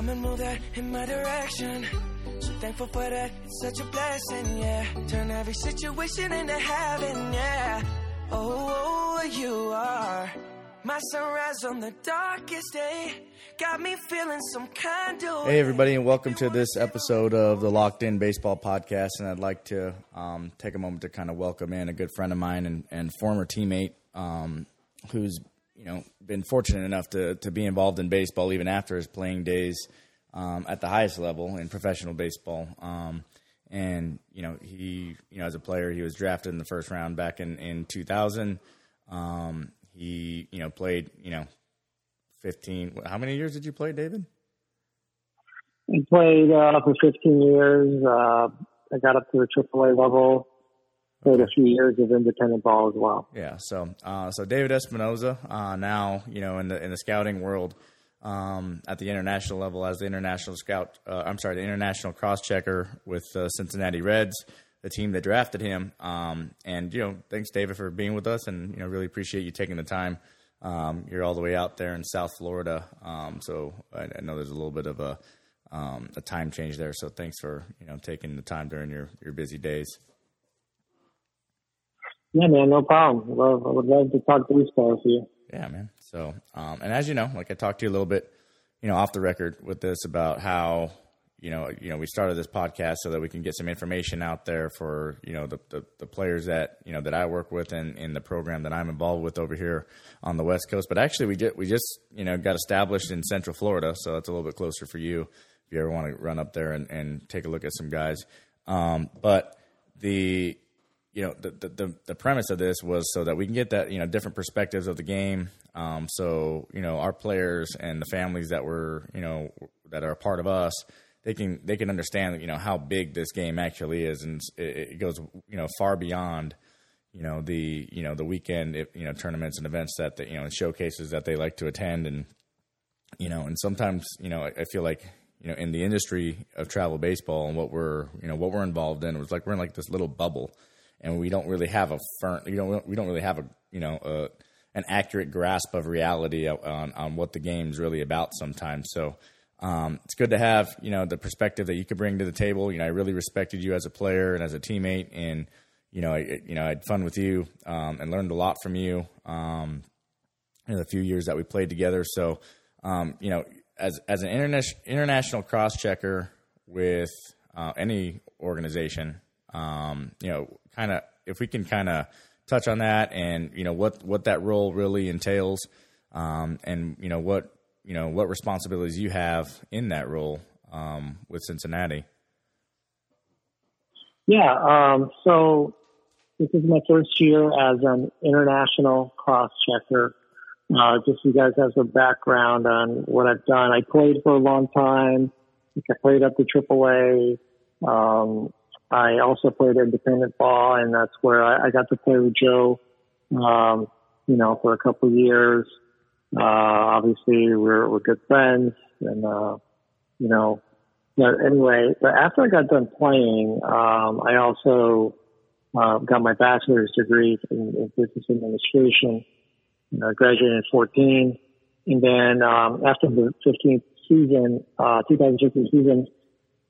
come and move that in my direction. So thankful for that, it's such a blessing, yeah. Turn every situation into heaven, yeah. Oh, oh, you are my sunrise on the darkest day. Got me feeling some kind of. Hey, everybody, and welcome to this episode of the Locked In Baseball Podcast. And I'd like to um, take a moment to kind of welcome in a good friend of mine and, and former teammate um, who's you know been fortunate enough to to be involved in baseball even after his playing days um, at the highest level in professional baseball. Um, and you know he you know as a player he was drafted in the first round back in in 2000. Um, he you know played you know 15. How many years did you play, David? I played uh, for 15 years. Uh, I got up to the AAA level. Played a few years of independent ball as well. Yeah. So, uh, so David Espinosa, uh, now you know in the in the scouting world, um, at the international level as the international scout. Uh, I'm sorry, the international cross checker with uh, Cincinnati Reds, the team that drafted him. Um, and you know, thanks David for being with us, and you know, really appreciate you taking the time. Um, you're all the way out there in South Florida, um, so I, I, know there's a little bit of a um, a time change there. So thanks for you know taking the time during your your busy days. Yeah, man, no problem. Love, I would love to talk baseball with you. Yeah, man. So, um, and as you know, like I talked to you a little bit, you know, off the record with this about how, you know, you know, we started this podcast so that we can get some information out there for, you know, the, the, the players that, you know, that I work with and in the program that I'm involved with over here on the West Coast. But actually we just, we just, you know, got established in Central Florida. So that's a little bit closer for you if you ever want to run up there and, and take a look at some guys. Um, but the, you know the, the the premise of this was so that we can get that you know different perspectives of the game. Um, so you know our players and the families that were you know that are a part of us, they can they can understand you know how big this game actually is, and it, it goes you know far beyond you know the you know the weekend you know tournaments and events that the, you know showcases that they like to attend, and you know and sometimes you know I, I feel like you know in the industry of travel baseball and what we're you know what we're involved in was like we're in like this little bubble and we don't really have a firm, you know, we don't really have a, you know, a, an accurate grasp of reality on, on what the game's really about sometimes. So, um, it's good to have, you know, the perspective that you could bring to the table. You know, I really respected you as a player and as a teammate and, you know, I, you know, I had fun with you, um, and learned a lot from you, um, in the few years that we played together. So, um, you know, as, as an interna- international cross checker with, uh, any organization, um, you know, kind of if we can kind of touch on that and you know what what that role really entails, um, and you know what you know what responsibilities you have in that role um, with Cincinnati. Yeah, um, so this is my first year as an international cross checker. Uh, just so you guys have some background on what I've done. I played for a long time. I played up to AAA. Um, I also played independent ball, and that's where I, I got to play with Joe, um, you know, for a couple years. Uh, obviously, we're, we're good friends, and, uh, you know, but anyway, but after I got done playing, um, I also uh, got my bachelor's degree in, in business administration. I graduated in 14. And then um, after the 15th season, uh, 2015 season,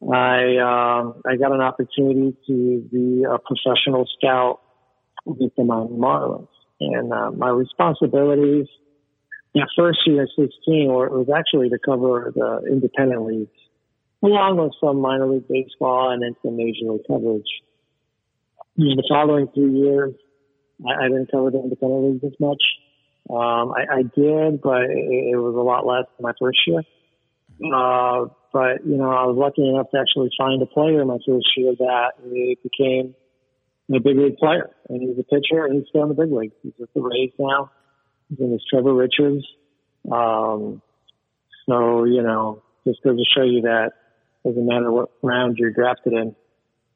I um, I got an opportunity to be a professional scout with the Miami Marlins, and uh, my responsibilities that first year, 16, or was actually to cover the independent leagues, along with some minor league baseball and then some major league coverage. In the following three years, I, I didn't cover the independent leagues as much. Um, I, I did, but it, it was a lot less than my first year. Uh, but, you know, I was lucky enough to actually find a player my first year that he became a big league player. And he's a pitcher and he's still in the big league. He's with the Rays now. His name is Trevor Richards. Um, so, you know, just goes to show you that doesn't matter what round you're drafted in.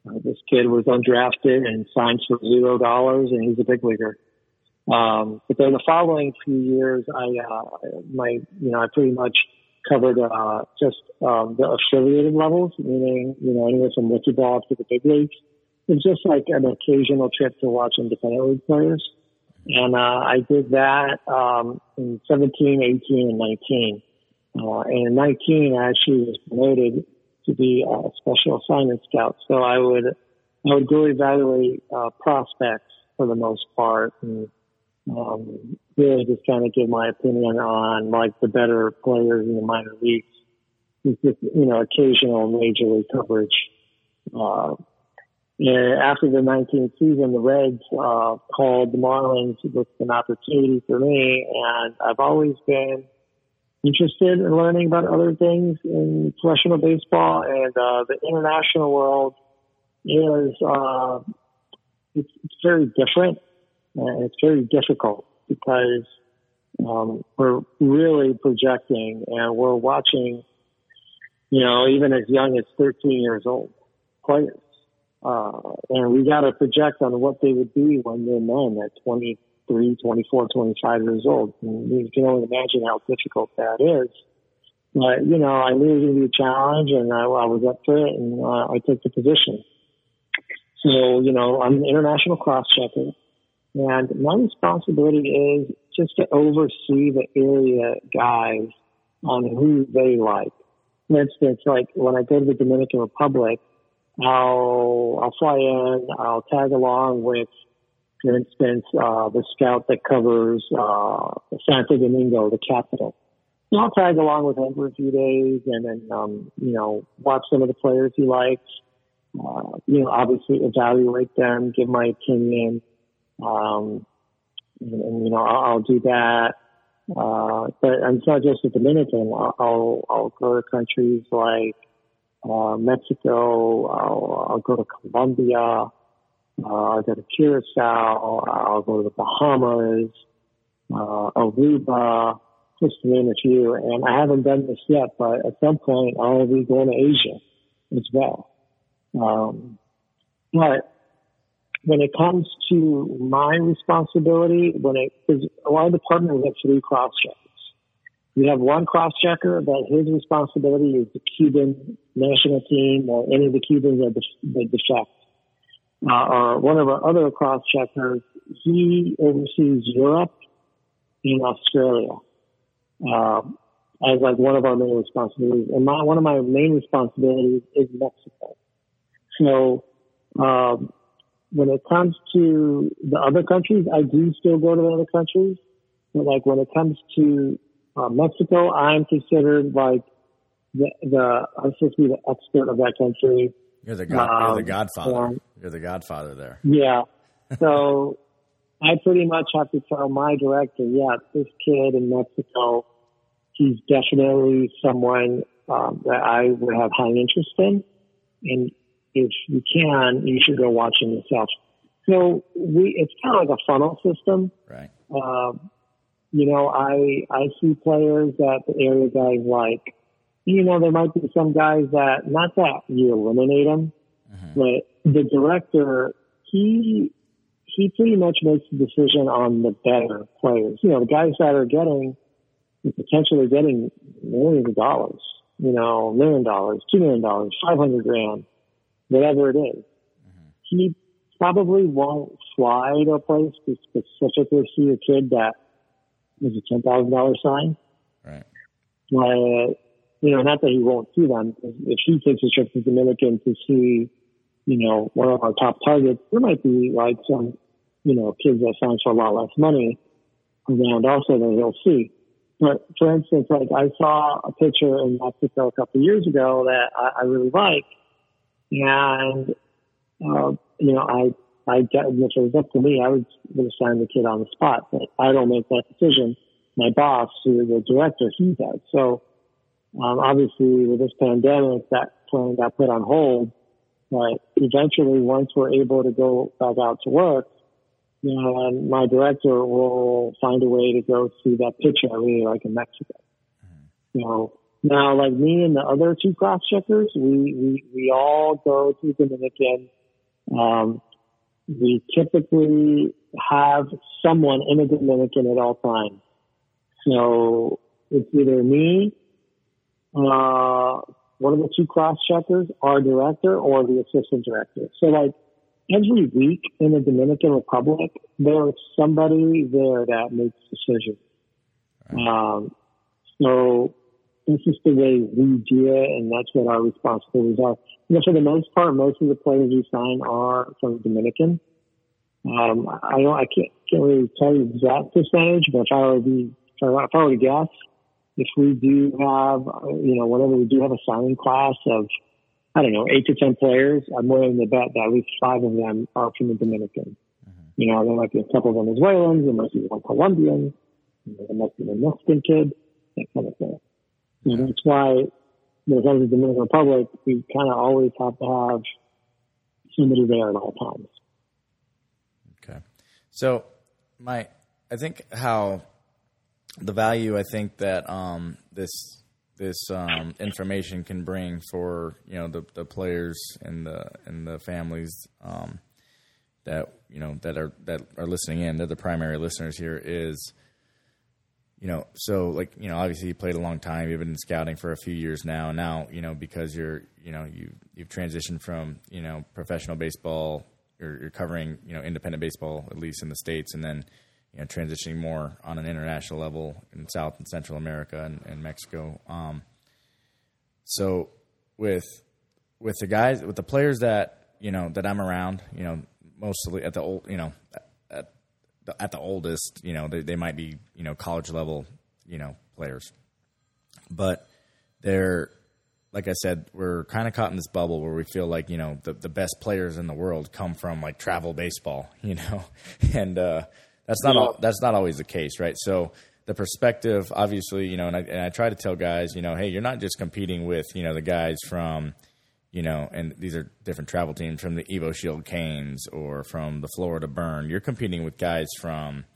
Uh, this kid was undrafted and signed for zero dollars and he's a big leaguer. Um, but then the following few years, I, uh, my, you know, I pretty much covered uh, just um, the affiliated levels, meaning you know anywhere from rookie ball to the big leagues. It's just like an occasional trip to watch independent league players, and uh, I did that um, in 17, 18, and 19. Uh, and in 19, I actually was promoted to be a special assignment scout. So I would, I would go evaluate, uh, prospects for the most part and, um, really just kind of give my opinion on like the better players in the minor leagues. It's just, you know, occasional major league coverage. Uh, and after the 19th season, the Reds uh, called the Marlins with an opportunity for me, and I've always been interested in learning about other things in professional baseball, and uh, the international world is uh, it's, it's very different and it's very difficult because um, we're really projecting and we're watching, you know, even as young as 13 years old players. Uh, and we got to project on what they would be when they're men at 23, 24, 25 years old. And you can only imagine how difficult that is. But, you know, I knew it was going to be a challenge and I, I was up for it and uh, I took the position. So, you know, I'm an international cross checker and my responsibility is just to oversee the area guys on who they like. For instance, like when I go to the Dominican Republic, I'll, I'll fly in, I'll tag along with, for instance, uh, the scout that covers, uh, Santo Domingo, the capital. And I'll tag along with him for a few days and then, um, you know, watch some of the players he likes, uh, you know, obviously evaluate them, give my opinion, um, and, and, you know, I'll, I'll do that. Uh, but it's not just the Dominican. I'll, I'll, go to countries like, uh, Mexico. I'll, I'll go to Colombia. Uh, I'll go to Curacao. I'll go to the Bahamas, uh, Aruba, just to name a few. And I haven't done this yet, but at some point I'll be going to Asia as well. Um, but when it comes to my responsibility, when it, a lot of departments have three cross checkers. We have one cross checker that his responsibility is the Cuban national team or any of the Cubans that, that defect. Uh, or one of our other cross checkers, he oversees Europe and Australia. Uh, as like one of our main responsibilities. And my, one of my main responsibilities is Mexico. So, um, when it comes to the other countries, I do still go to the other countries. But like when it comes to uh, Mexico, I'm considered like the, the I'm supposed to be the expert of that country. You're the god, um, you're the um, godfather. you're the godfather there. Yeah. So I pretty much have to tell my director, yeah, this kid in Mexico, he's definitely someone um, that I would have high interest in, and if you can, you should go watch him yourself. So we, it's kind of like a funnel system. Right. Uh, you know, I, I see players that the area guys like. You know, there might be some guys that, not that you eliminate them, mm-hmm. but the director, he, he pretty much makes the decision on the better players. You know, the guys that are getting, potentially getting millions of dollars, you know, million dollars, two million dollars, five hundred grand whatever it is. Mm-hmm. He probably won't fly to a place to specifically see a kid that is a ten thousand dollar sign. Right. But you know, not that he won't see them. If he takes a trip to Dominican to see, you know, one of our top targets, there might be like some, you know, kids that sign for a lot less money around also that he'll see. But for instance, like I saw a picture in Mexico a couple of years ago that I, I really liked and, uh, you know, I, I get, if it was up to me, I would, would sign the kid on the spot, but I don't make that decision. My boss, who is the director, he does. So, um, obviously with this pandemic, that plan got put on hold, but eventually once we're able to go back out to work, you know, and my director will find a way to go see that picture I really like in Mexico. Mm-hmm. You know, now, like me and the other two cross checkers, we, we, we all go to the Dominican. Um, we typically have someone in the Dominican at all times. So it's either me, uh, one of the two cross checkers, our director, or the assistant director. So like every week in the Dominican Republic, there's somebody there that makes decisions. Um, so this is the way we do it, and that's what our responsibilities are. You know, for the most part, most of the players we sign are from Dominican. Um, I don't, I can't, can't really tell you the exact percentage, but if I were to if I, were to guess, if we do have, you know, whatever we do have a signing class of, I don't know, eight to ten players, I'm willing to bet that at least five of them are from the Dominican. Mm-hmm. You know, there might be a couple of Venezuelans, there might be one Colombian, there might be a Mexican kid, that kind of thing. And that's why comes to the Dominican Republic, we kind of always have to have somebody there at all times. Okay. So, my, I think how the value I think that um, this this um, information can bring for you know the, the players and the and the families um, that you know that are that are listening in. They're the primary listeners here. Is you know, so like, you know, obviously you played a long time. You've been scouting for a few years now. Now, you know, because you're, you know, you you've transitioned from, you know, professional baseball. You're, you're covering, you know, independent baseball at least in the states, and then, you know, transitioning more on an international level in South and Central America and, and Mexico. Um, so with with the guys, with the players that you know that I'm around, you know, mostly at the old, you know, at the oldest, you know, they, they might be, you know, college level, you know, players. But they're, like I said, we're kind of caught in this bubble where we feel like, you know, the, the best players in the world come from like travel baseball, you know, and uh, that's not yeah. all, that's not always the case, right? So the perspective, obviously, you know, and I, and I try to tell guys, you know, hey, you're not just competing with, you know, the guys from, you know, and these are different travel teams from the EvoShield Canes or from the Florida Burn. You're competing with guys from,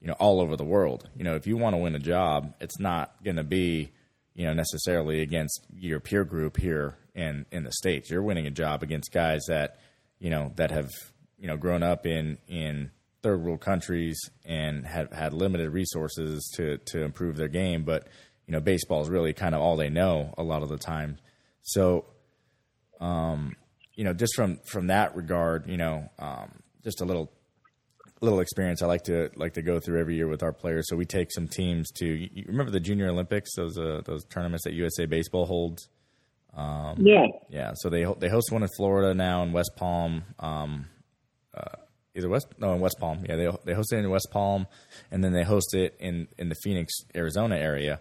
you know, all over the world. You know, if you want to win a job, it's not going to be, you know, necessarily against your peer group here in in the states. You're winning a job against guys that, you know, that have, you know, grown up in in third world countries and have had limited resources to to improve their game, but you know, baseball is really kind of all they know a lot of the time. So um, you know, just from from that regard, you know, um, just a little little experience I like to like to go through every year with our players. So we take some teams to you remember the Junior Olympics, those uh, those tournaments that USA Baseball holds. Um, yeah, yeah. So they they host one in Florida now in West Palm. Um, uh, either West no in West Palm. Yeah, they they host it in West Palm, and then they host it in in the Phoenix, Arizona area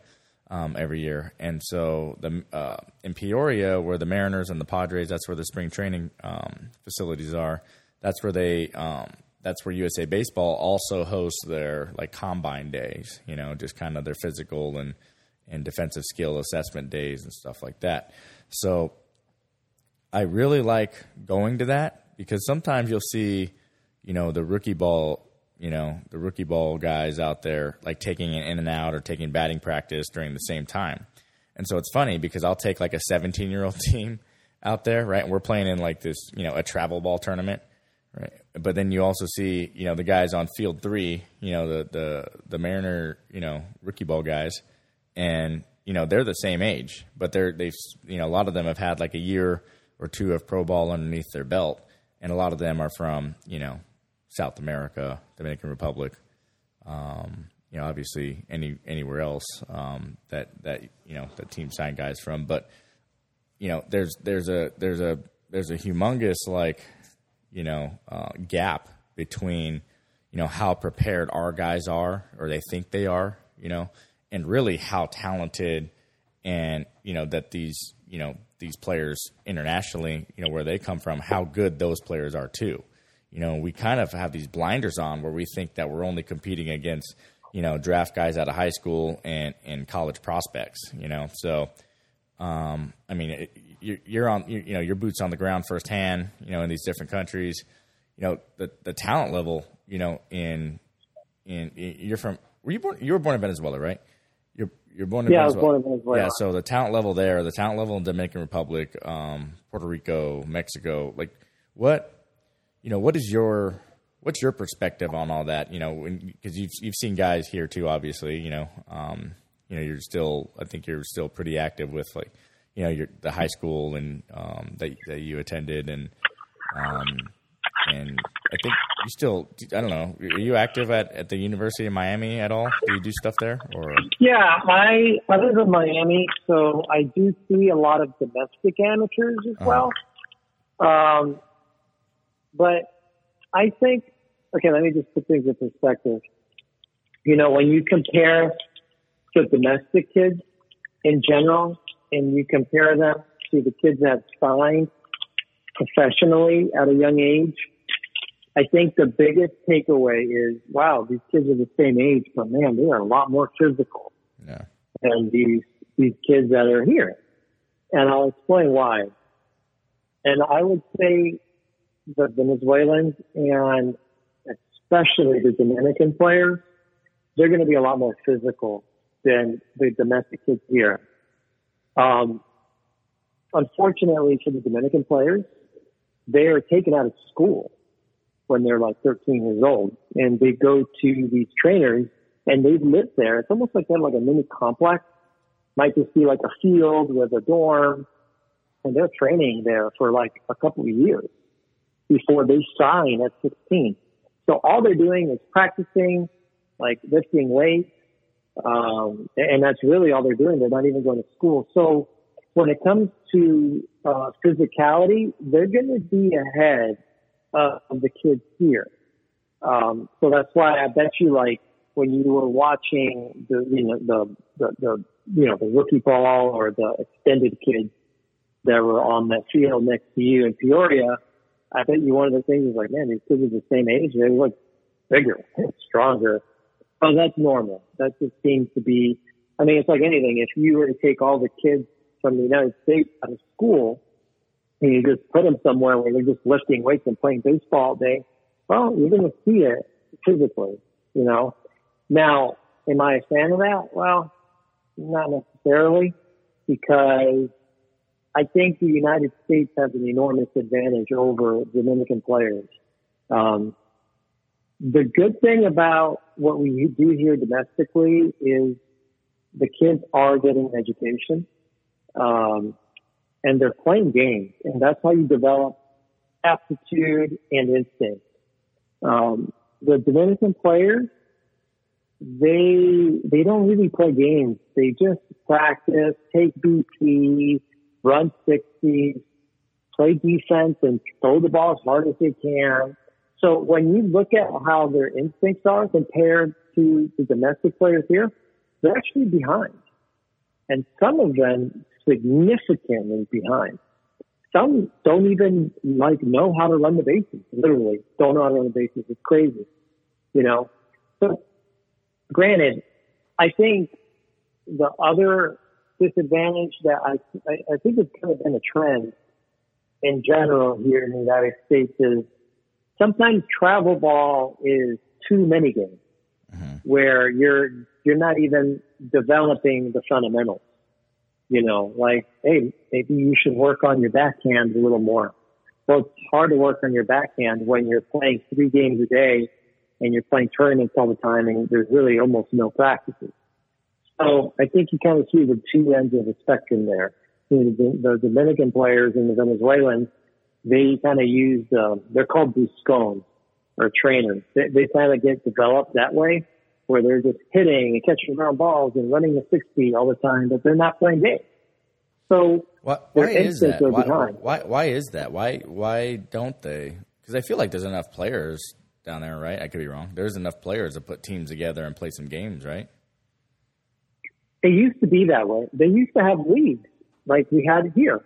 um, every year. And so the uh, in Peoria, where the Mariners and the Padres, that's where the spring training um, facilities are. That's where they. Um, that's where USA Baseball also hosts their like combine days. You know, just kind of their physical and and defensive skill assessment days and stuff like that. So I really like going to that because sometimes you'll see, you know, the rookie ball you know, the rookie ball guys out there like taking it in and out or taking batting practice during the same time. And so it's funny because I'll take like a 17 year old team out there, right? And we're playing in like this, you know, a travel ball tournament, right? But then you also see, you know, the guys on field three, you know, the the the Mariner, you know, rookie ball guys, and you know they're the same age, but they're they've you know a lot of them have had like a year or two of pro ball underneath their belt, and a lot of them are from you know South America, Dominican Republic, um, you know, obviously any anywhere else um, that that you know that team signed guys from. But you know, there's there's a there's a there's a humongous like you know uh, gap between you know how prepared our guys are or they think they are, you know, and really how talented and you know that these you know these players internationally, you know, where they come from, how good those players are too you know, we kind of have these blinders on where we think that we're only competing against, you know, draft guys out of high school and, and college prospects, you know. So, um, I mean, it, you're, you're on, you, you know, your boots on the ground firsthand, you know, in these different countries. You know, the, the talent level, you know, in, in, you're from, were you born, you were born in Venezuela, right? You're, you're born in yeah, Venezuela. I was born in Venezuela. Yeah, so the talent level there, the talent level in Dominican Republic, um, Puerto Rico, Mexico, like what you know, what is your what's your perspective on all that? You know, because you've you've seen guys here too, obviously. You know, um, you know, you're still I think you're still pretty active with like you know your the high school and um, that that you attended and um, and I think you still. I don't know. Are you active at, at the University of Miami at all? Do you do stuff there, or? Yeah, I I live in Miami, so I do see a lot of domestic amateurs as Uh-huh. well. Um, but I think okay, let me just put things in perspective. You know, when you compare the domestic kids in general, and you compare them to the kids that signed professionally at a young age, I think the biggest takeaway is, wow, these kids are the same age, but man, they are a lot more physical Yeah. than these these kids that are here. And I'll explain why. And I would say the Venezuelans and especially the Dominican players, they're going to be a lot more physical than the domestic kids here. Um, unfortunately for the Dominican players, they are taken out of school when they're like 13 years old and they go to these trainers and they live there. It's almost like they have like a mini complex. Might just be like a field with a dorm and they're training there for like a couple of years before they sign at 16. So all they're doing is practicing, like lifting weights, um, and that's really all they're doing. They're not even going to school. So when it comes to uh, physicality, they're going to be ahead of the kids here. Um, so that's why I bet you, like when you were watching the you know the the, the you know the rookie ball or the extended kids that were on that field next to you in Peoria, I bet you one of the things is like, man, these kids are the same age. They look bigger, stronger. Oh, that's normal. That just seems to be. I mean, it's like anything. If you were to take all the kids from the United States out of school and you just put them somewhere where they're just lifting weights and playing baseball all day, well, you're going to see it physically, you know. Now, am I a fan of that? Well, not necessarily because I think the United States has an enormous advantage over Dominican players. Um, the good thing about what we do here domestically is the kids are getting education, um, and they're playing games, and that's how you develop aptitude and instinct. Um, the Dominican players, they they don't really play games. They just practice, take BP, run 60s, play defense, and throw the ball as hard as they can. So when you look at how their instincts are compared to the domestic players here, they're actually behind. And some of them significantly behind. Some don't even like know how to run the bases, literally don't know how to run the bases. It's crazy, you know? So granted, I think the other disadvantage that I, I, I think it's kind of been a trend in general here in the United States is sometimes travel ball is too many games mm-hmm. where you're you're not even developing the fundamentals. You know, like, hey, maybe you should work on your backhand a little more. Well, it's hard to work on your backhand when you're playing three games a day and you're playing tournaments all the time and there's really almost no practices. So I think you kind of see the two ends of the spectrum there. You know, the, the Dominican players and the Venezuelans, they kind of use, um, they're called buscones or trainers. They, they kind of get developed that way where they're just hitting and catching ground balls and running a 60 all the time, but they're not playing games. So Why, why is that? Why, behind. why why is that? Why why don't they? Because I feel like there's enough players down there, right? I could be wrong. There's enough players to put teams together and play some games, right? It used to be that way. They used to have leagues like we had here.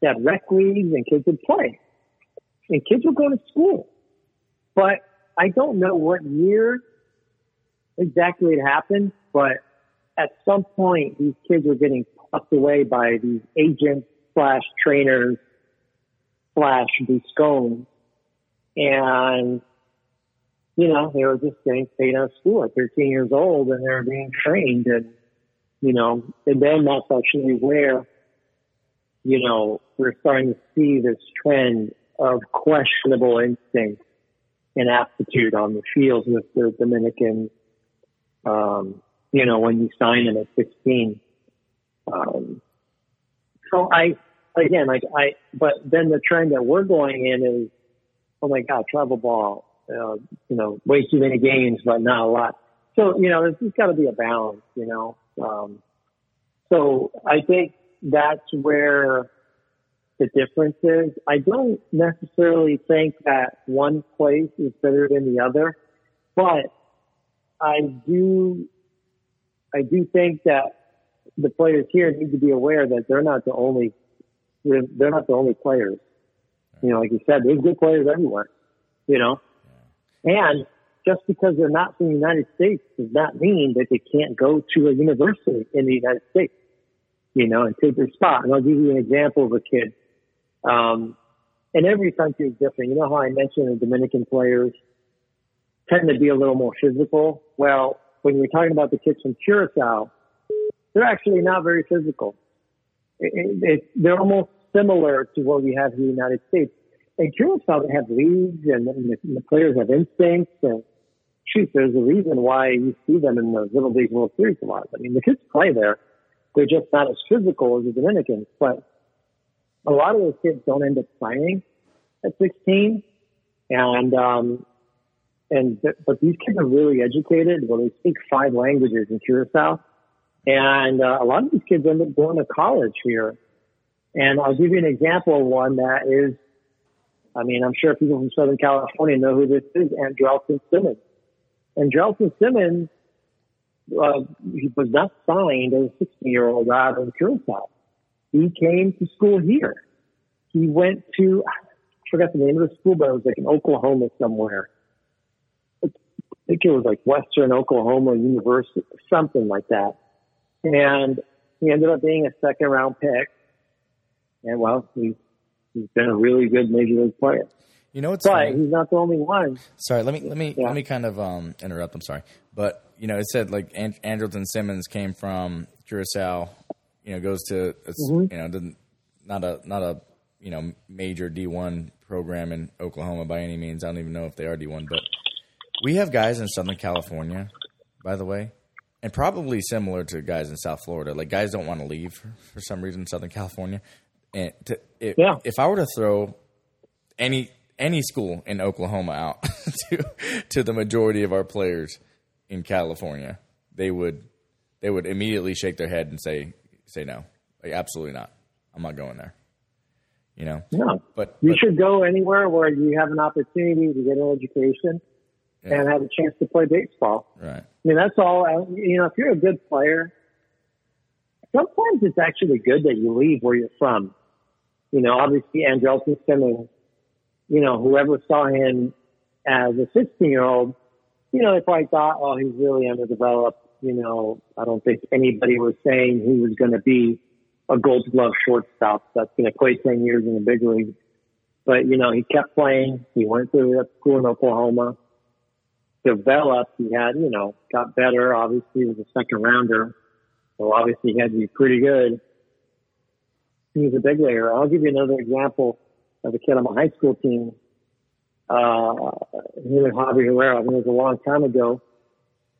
They had rec leagues and kids would play. And kids would go to school. But I don't know what year exactly it happened, but at some point these kids were getting puffed away by these agents slash trainers slash buscones. And, you know, they were just getting paid out of school at 13 years old and they were being trained and, you know, and then that's actually where, you know, we're starting to see this trend of questionable instinct and aptitude on the field with the Dominican, um, you know, when you sign them at 16. Um, so I, again, like I, but then the trend that we're going in is oh my God, travel ball, uh, you know, way too many games, but not a lot. So, you know, there's, there's got to be a balance, you know. Um, so I think that's where the difference is. I don't necessarily think that one place is better than the other, but I do, I do think that the players here need to be aware that they're not the only, they're not the only players. You know, like you said, there's good players everywhere, you know, and just because they're not from the United States does not mean that they can't go to a university in the United States, you know, and take their spot. And I'll give you an example of a kid. Um, and every country is different. You know how I mentioned the Dominican players tend to be a little more physical? Well, when you're talking about the kids from Curacao, they're actually not very physical. It, it, they're almost similar to what we have in the United States. And Curacao, they have leagues and, the, and the players have instincts and shoot, there's a reason why you see them in the Little League World Series a lot. I mean, the kids play there. They're just not as physical as the Dominicans, but a lot of those kids don't end up playing at 16. And, um, and, but these kids are really educated. Well, they speak five languages in Curacao. And uh, a lot of these kids end up going to college here. And I'll give you an example of one that is, I mean, I'm sure people from Southern California know who this is, Andrelton Simmons. And Andrelton Simmons, uh, he was not signed as a 16 year old out of Curacao. He came to school here. He went to, I forgot the name of the school, but it was like in Oklahoma somewhere. I think it was like Western Oklahoma University, something like that. And he ended up being a second round pick. And well, he's, he's been a really good major league player. You know, it's But funny. he's not the only one. Sorry, let me let me Yeah. let me kind of um, interrupt. I'm sorry, but you know, it said like and- Andrelton Simmons came from Curacao. You know, goes to it's, Mm-hmm. you know not a not a you know major D1 program in Oklahoma by any means. I don't even know if they are D1, but we have guys in Southern California, by the way, and probably similar to guys in South Florida. Like guys don't want to leave for, for some reason in Southern California. And to, if, Yeah. if I were to throw any any school in Oklahoma out to to the majority of our players in California, they would they would immediately shake their head and say say no, like absolutely not. I'm not going there. You know, No. but, You but should go anywhere where you have an opportunity to get an education and have a chance to play baseball. right, I mean, that's all. Uh, you know, if you're a good player, sometimes it's actually good that you leave where you're from. You know, obviously Andrelton Simmons, you know, whoever saw him as a 16 year old, you know, they probably thought, oh, he's really underdeveloped. You know, I don't think anybody was saying he was going to be a gold glove shortstop that's going to play 10 years in the big league. But, you know, he kept playing. He went to school in Oklahoma, developed. He had, you know, got better. Obviously, he was a second rounder. So obviously he had to be pretty good. He was a big leaguer. I'll give you another example of a kid on my high school team. Uh, him and Javi Herrera. I mean, it was a long time ago.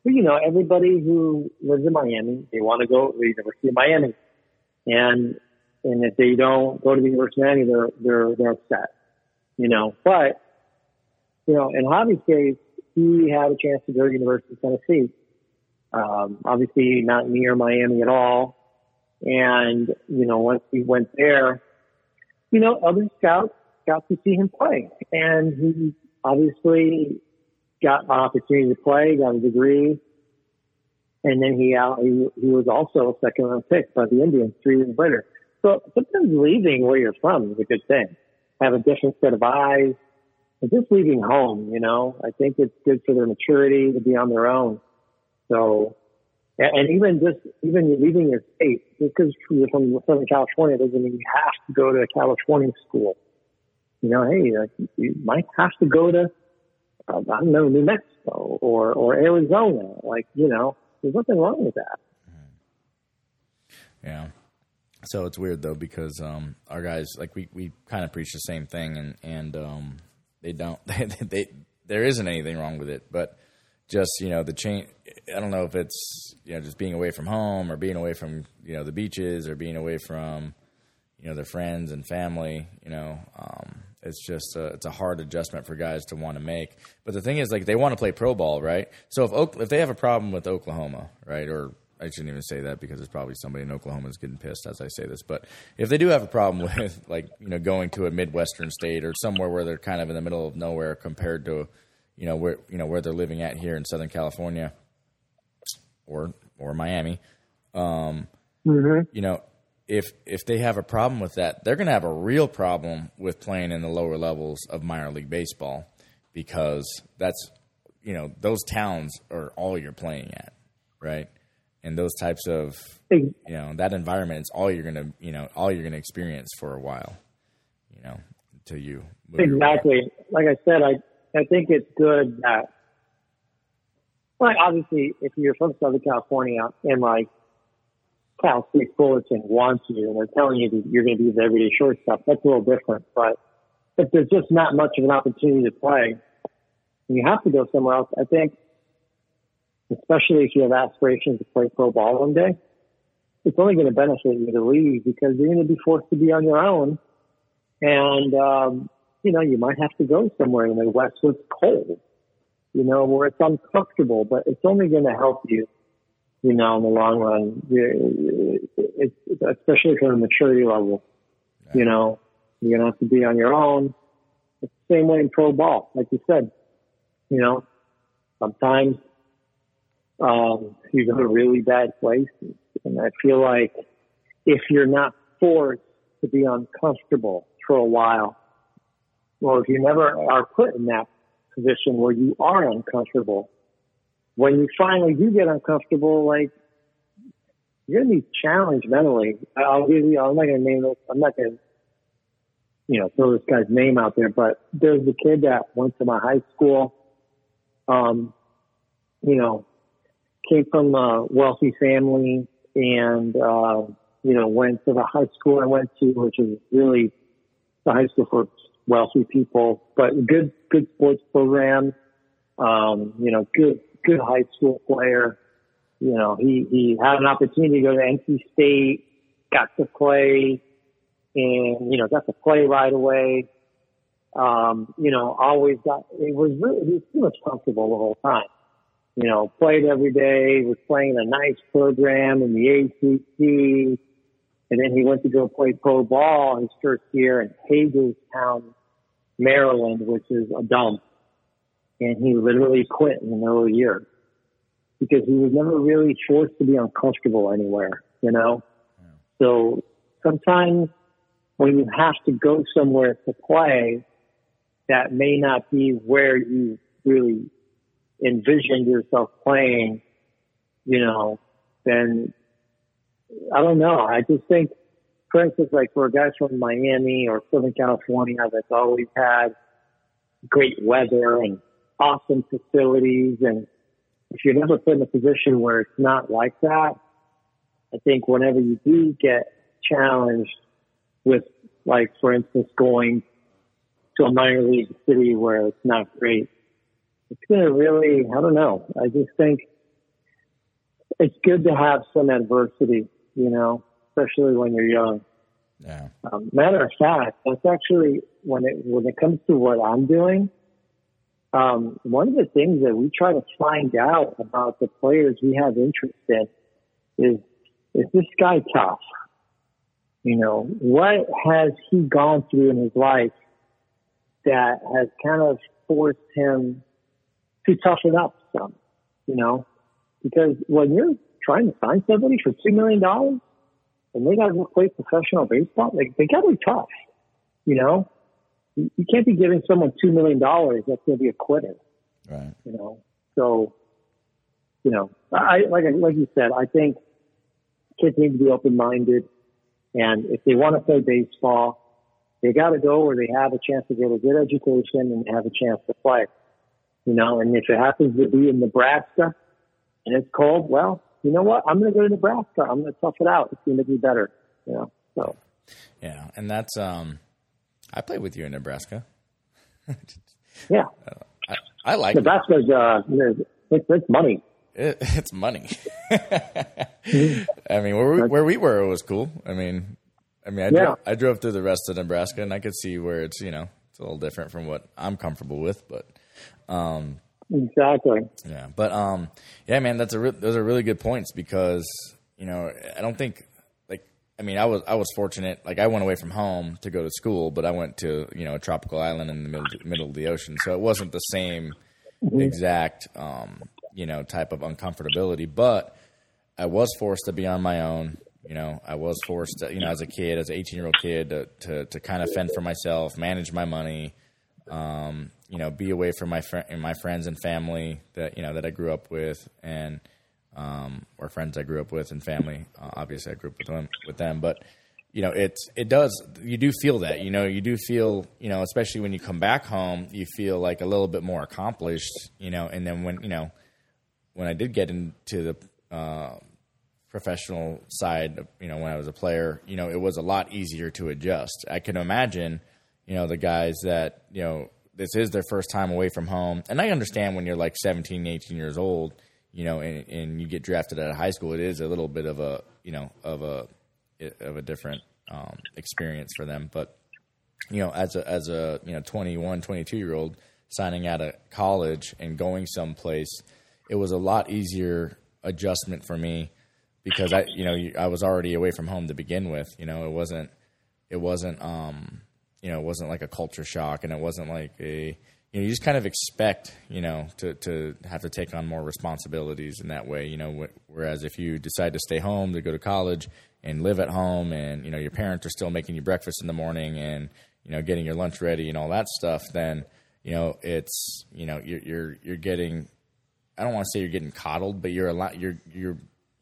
But, you know, everybody who lives in Miami, they want to go to the University of Miami. And, and if they don't go to the University of Miami, they're, they're, they're upset, you know, but, you know, in Javi's case, he had a chance to go to the University of Tennessee. Um, obviously not near Miami at all. And, you know, once he went there, you know, other scouts got to see him play and he obviously got an opportunity to play, got a degree. And then he out, he, he was also a second round pick by the Indians three years later. So sometimes leaving where you're from is a good thing. Have a different set of eyes. And just leaving home, you know, I think it's good for their maturity to be on their own. So, and even just, even leaving your state, just because you're from Southern California doesn't mean you have to go to a California school. You know, hey, like, you might have to go to, uh, I don't know, New Mexico or, or Arizona. Like, you know, there's nothing wrong with that. yeah. So it's weird though because um, our guys like we, we kind of preach the same thing and and um, they don't they, they there isn't anything wrong with it but just you know the change I don't know if it's you know just being away from home or being away from you know the beaches or being away from you know their friends and family you know um, it's just a, it's a hard adjustment for guys to want to make. But the thing is, like they want to play pro ball, right? So if Oak, if they have a problem with Oklahoma, right, or I shouldn't even say that because there's probably somebody in Oklahoma is getting pissed as I say this. But if they do have a problem with like you know going to a midwestern state or somewhere where they're kind of in the middle of nowhere compared to you know where you know where they're living at here in Southern California or or Miami, um, Mm-hmm. you know if if they have a problem with that, they're going to have a real problem with playing in the lower levels of minor league baseball because that's you know those towns are all you're playing at, right? And those types of you know that environment is all you're gonna you know all you're gonna experience for a while, you know, until you move your way. Exactly. Like I said, I I think it's good that, like obviously, if you're from Southern California and like Cal State Fullerton wants you and they're telling you that you're going to be the everyday shortstop, that's a little different. But if there's just not much of an opportunity to play, and you have to go somewhere else, I think, especially if you have aspirations to play pro ball one day, it's only going to benefit you to leave because you're going to be forced to be on your own. And, um, you know, you might have to go somewhere in the West where it's cold, you know, where it's uncomfortable, but it's only going to help you, you know, in the long run, it's, especially from a maturity level. You know, you're going to have to be on your own. It's the same way in pro ball, like you said. You know, sometimes um, you go to really bad places, and I feel like if you're not forced to be uncomfortable for a while, or if you never are put in that position where you are uncomfortable, when you finally do get uncomfortable, like you're gonna be challenged mentally. I'll give you. I'm not gonna name this. I'm not gonna, you know, throw this guy's name out there. But there's a kid that went to my high school. Um, you know, came from a wealthy family, and uh, you know, went to the high school I went to, which is really the high school for wealthy people, but good, good sports program. Um, you know, good, good high school player you know, he, he had an opportunity to go to NC State, got to play and, you know, got to play right away. Um, you know, always got, it was really, he was pretty much comfortable the whole time. You know, played every day, was playing a nice program in the ACC. And then he went to go play pro ball his first year in Hagerstown, Maryland, which is a dump. And he literally quit in the middle of the year because he was never really forced to be uncomfortable anywhere, you know? So sometimes when you have to go somewhere to play that may not be where you really envisioned yourself playing, you know, then I don't know. I just think, for instance, like for guys from Miami or Southern California that's always had great weather and awesome facilities and if you're never put in a position where it's not like that, I think whenever you do get challenged with, like, for instance, going to a minor league city where it's not great, it's going to really, I don't know. I just think it's good to have some adversity, you know, especially when you're young. Yeah. Um, matter of fact, that's actually when it when it comes to what I'm doing. Um, one of the things that we try to find out about the players we have interest in is is this guy tough? You know, what has he gone through in his life that has kind of forced him to toughen up some? You know, because when you're trying to find somebody for two million dollars and they got to play professional baseball, like they got to be tough. You know, you can't be giving someone two million dollars that's going to be a quitter. Right. You know, so you know, I like like you said, I think kids need to be open minded, and if they want to play baseball, they got to go where they have a chance to get a good education and have a chance to play. You know, and if it happens to be in Nebraska and it's cold, well, you know what? I'm going to go to Nebraska. I'm going to tough it out. It's going to be better. You know, so Yeah, and that's um, I played with you in Nebraska. yeah, I, I like it. Nebraska's uh, it's, it's money. it. It's money. I mean, where we, where we were, it was cool. I mean, I mean, I, Yeah. drove, I drove through the rest of Nebraska, and I could see where it's you know it's a little different from what I'm comfortable with, but um, exactly. Yeah, but um, yeah, man, that's a re- those are really good points because you know I don't think like I mean I was I was fortunate like I went away from home to go to school, but I went to you know a tropical island in the middle middle of the ocean, so it wasn't the same mm-hmm. exact um, you know type of uncomfortability, but I was forced to be on my own. You know, I was forced to, you know, as a kid, as an 18 year old kid, to, to, to kind of fend for myself, manage my money, um, you know, be away from my my friends and family that you know that I grew up with, and um, or friends I grew up with and family. Uh, obviously, I grew up with them with them, but you know, it's it does. You do feel that. You know, you do feel. You know, especially when you come back home, you feel like a little bit more accomplished. You know, and then when you know, when I did get into the uh, professional side, you know, when I was a player, you know, it was a lot easier to adjust. I can imagine, you know, the guys that you know this is their first time away from home. And I understand when you're like 17, 18 years old, you know, and, and you get drafted out of high school, it is a little bit of a, you know, of a, of a different um, experience for them. But, you know, as a, as a, you know, 21, 22 year old signing out of college and going someplace, it was a lot easier adjustment for me because I, you know, I was already away from home to begin with. You know, it wasn't, it wasn't, um, you know, it wasn't like a culture shock and it wasn't like a, you know, you just kind of expect, you know, to, to have to take on more responsibilities in that way, you know, whereas if you decide to stay home to go to college and live at home and, you know, your parents are still making you breakfast in the morning and, you know, getting your lunch ready and all that stuff, then, you know, it's, you know, you're, you're, you're getting, I don't want to say you're getting coddled, but you're a lot, you're, you're,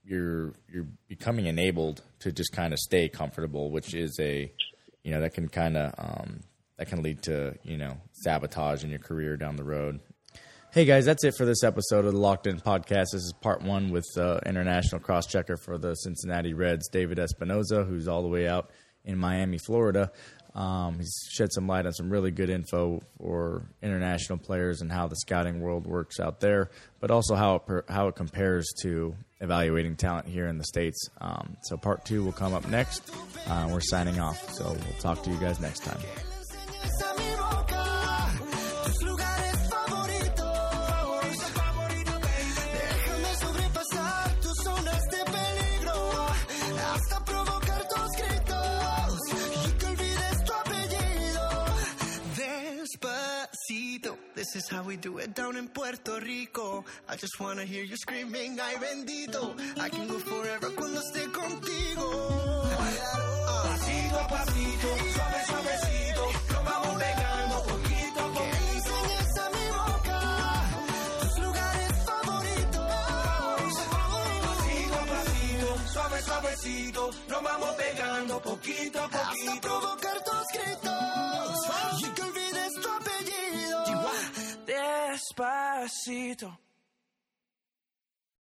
you're, you're becoming enabled to just kind of stay comfortable, which is a, you know that can kind of um, that can lead to you know sabotage in your career down the road. Hey guys, that's it for this episode of the Locked In Podcast. This is part one with uh, international cross checker for the Cincinnati Reds, David Espinosa, who's all the way out in Miami, Florida. Um, he's shed some light on some really good info for international players and how the scouting world works out there, but also how it per, how it compares to evaluating talent here in the states. Um, so part two will come up next. Uh, we're signing off, so we'll talk to you guys next time. This is how we do it down in Puerto Rico. I just wanna hear you screaming, ay bendito. I can go forever cuando esté contigo. Pasito a pasito, suave suavecito, nos vamos pegando poquito a poquito. a mi boca tus lugares favoritos. Pasito a pasito, suave suavecito, nos vamos pegando poquito a poquito. Hasta provocar tus gritos. Despacito